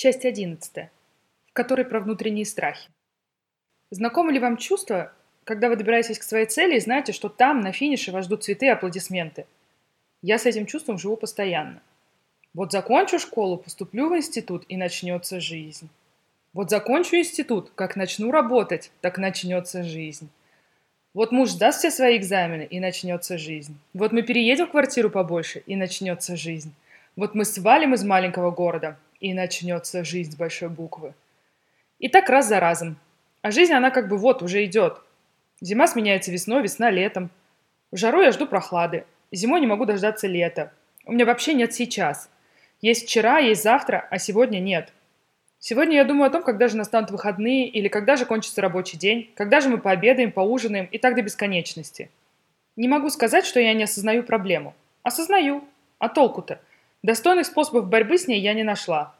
Часть одиннадцатая, в которой про внутренние страхи. Знакомо ли вам чувство, когда вы добираетесь к своей цели и знаете, что там, на финише, вас ждут цветы и аплодисменты? Я с этим чувством живу постоянно. Вот закончу школу, поступлю в институт, и начнется жизнь. Вот закончу институт, как начну работать, так начнется жизнь. Вот муж сдаст все свои экзамены, и начнется жизнь. Вот мы переедем в квартиру побольше, и начнется жизнь. Вот мы свалим из маленького города, и начнется жизнь с большой буквы. И так раз за разом. А жизнь, она как бы вот, уже идет. Зима сменяется весной, весна летом. В жару я жду прохлады. Зимой не могу дождаться лета. У меня вообще нет сейчас. Есть вчера, есть завтра, а сегодня нет. Сегодня я думаю о том, когда же настанут выходные, или когда же кончится рабочий день, когда же мы пообедаем, поужинаем, и так до бесконечности. Не могу сказать, что я не осознаю проблему. Осознаю. А толку-то? Достойных способов борьбы с ней я не нашла.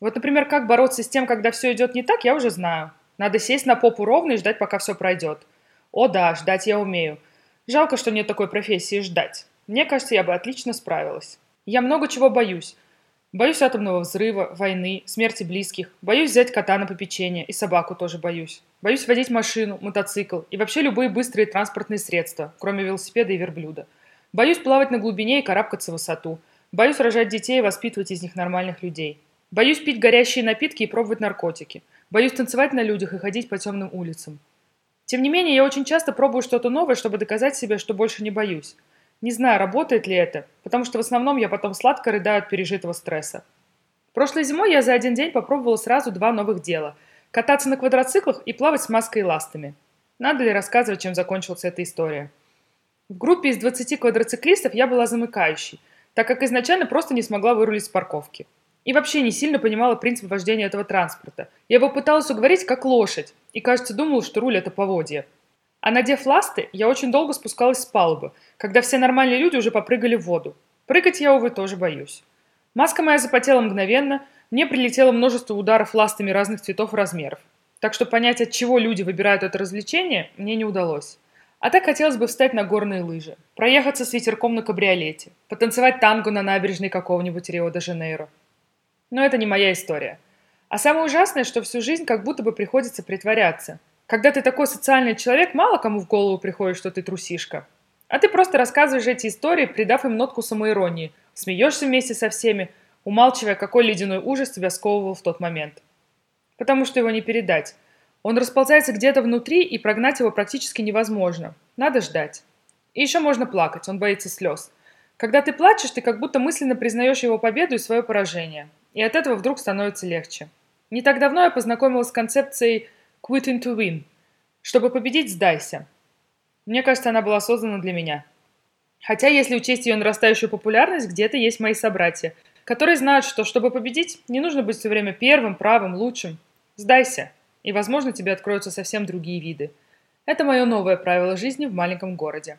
Вот, например, как бороться с тем, когда все идет не так, я уже знаю. Надо сесть на попу ровно и ждать, пока все пройдет. О да, ждать я умею. Жалко, что нет такой профессии ждать. Мне кажется, я бы отлично справилась. Я много чего боюсь. Боюсь атомного взрыва, войны, смерти близких. Боюсь взять кота на попечение, и собаку тоже боюсь. Боюсь водить машину, мотоцикл и вообще любые быстрые транспортные средства, кроме велосипеда и верблюда. Боюсь плавать на глубине и карабкаться в высоту – Боюсь рожать детей и воспитывать из них нормальных людей. Боюсь пить горящие напитки и пробовать наркотики. Боюсь танцевать на людях и ходить по темным улицам. Тем не менее, я очень часто пробую что-то новое, чтобы доказать себе, что больше не боюсь. Не знаю, работает ли это, потому что в основном я потом сладко рыдаю от пережитого стресса. Прошлой зимой я за один день попробовала сразу два новых дела – кататься на квадроциклах и плавать с маской и ластами. Надо ли рассказывать, чем закончилась эта история? В группе из 20 квадроциклистов я была замыкающей – так как изначально просто не смогла вырулить с парковки. И вообще не сильно понимала принцип вождения этого транспорта. Я его пыталась уговорить как лошадь, и, кажется, думала, что руль – это поводья. А надев ласты, я очень долго спускалась с палубы, когда все нормальные люди уже попрыгали в воду. Прыгать я, увы, тоже боюсь. Маска моя запотела мгновенно, мне прилетело множество ударов ластами разных цветов и размеров. Так что понять, от чего люди выбирают это развлечение, мне не удалось. А так хотелось бы встать на горные лыжи, проехаться с ветерком на кабриолете, потанцевать танго на набережной какого-нибудь Рио-де-Жанейро. Но это не моя история. А самое ужасное, что всю жизнь как будто бы приходится притворяться. Когда ты такой социальный человек, мало кому в голову приходит, что ты трусишка. А ты просто рассказываешь эти истории, придав им нотку самоиронии, смеешься вместе со всеми, умалчивая, какой ледяной ужас тебя сковывал в тот момент. Потому что его не передать. Он расползается где-то внутри, и прогнать его практически невозможно. Надо ждать. И еще можно плакать, он боится слез. Когда ты плачешь, ты как будто мысленно признаешь его победу и свое поражение. И от этого вдруг становится легче. Не так давно я познакомилась с концепцией «quitting to win». Чтобы победить, сдайся. Мне кажется, она была создана для меня. Хотя, если учесть ее нарастающую популярность, где-то есть мои собратья, которые знают, что, чтобы победить, не нужно быть все время первым, правым, лучшим. Сдайся и, возможно, тебе откроются совсем другие виды. Это мое новое правило жизни в маленьком городе.